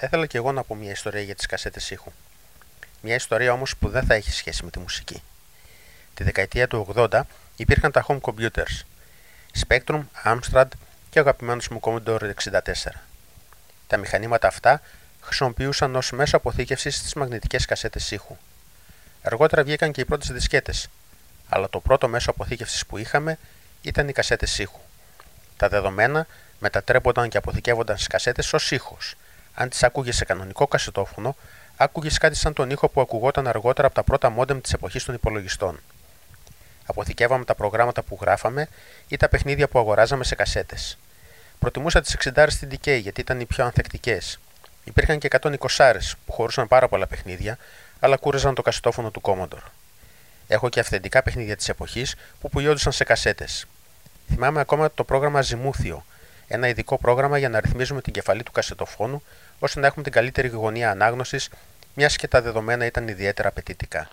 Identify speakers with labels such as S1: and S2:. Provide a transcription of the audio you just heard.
S1: Θα ήθελα και εγώ να πω μια ιστορία για τις κασέτες ήχου. Μια ιστορία όμως που δεν θα έχει σχέση με τη μουσική. Τη δεκαετία του 80 υπήρχαν τα home computers. Spectrum, Amstrad και ο αγαπημένος μου Commodore 64. Τα μηχανήματα αυτά χρησιμοποιούσαν ως μέσο αποθήκευσης τις μαγνητικές κασέτες ήχου. Αργότερα βγήκαν και οι πρώτες δισκέτες, αλλά το πρώτο μέσο αποθήκευσης που είχαμε ήταν οι κασέτες ήχου. Τα δεδομένα μετατρέπονταν και αποθηκεύονταν στις κασέτες ως ήχος. Αν τις άκουγες σε κανονικό κασετόφωνο, άκουγες κάτι σαν τον ήχο που ακουγόταν αργότερα από τα πρώτα μόντεμ της εποχής των υπολογιστών. Αποθηκεύαμε τα προγράμματα που γράφαμε ή τα παιχνίδια που αγοράζαμε σε κασέτες. Προτιμούσα τις 60 στην DK γιατί ήταν οι πιο ανθεκτικές. Υπήρχαν και 120 που χωρούσαν πάρα πολλά παιχνίδια, αλλά κούραζαν το κασετόφωνο του Commodore. Έχω και αυθεντικά παιχνίδια της εποχής που πουλιόντουσαν σε κασέτες. Θυμάμαι ακόμα το πρόγραμμα Ζημούθιο, ένα ειδικό πρόγραμμα για να ρυθμίζουμε την κεφαλή του κασετοφώνου ώστε να έχουμε την καλύτερη γωνία ανάγνωσης, μιας και τα δεδομένα ήταν ιδιαίτερα απαιτητικά.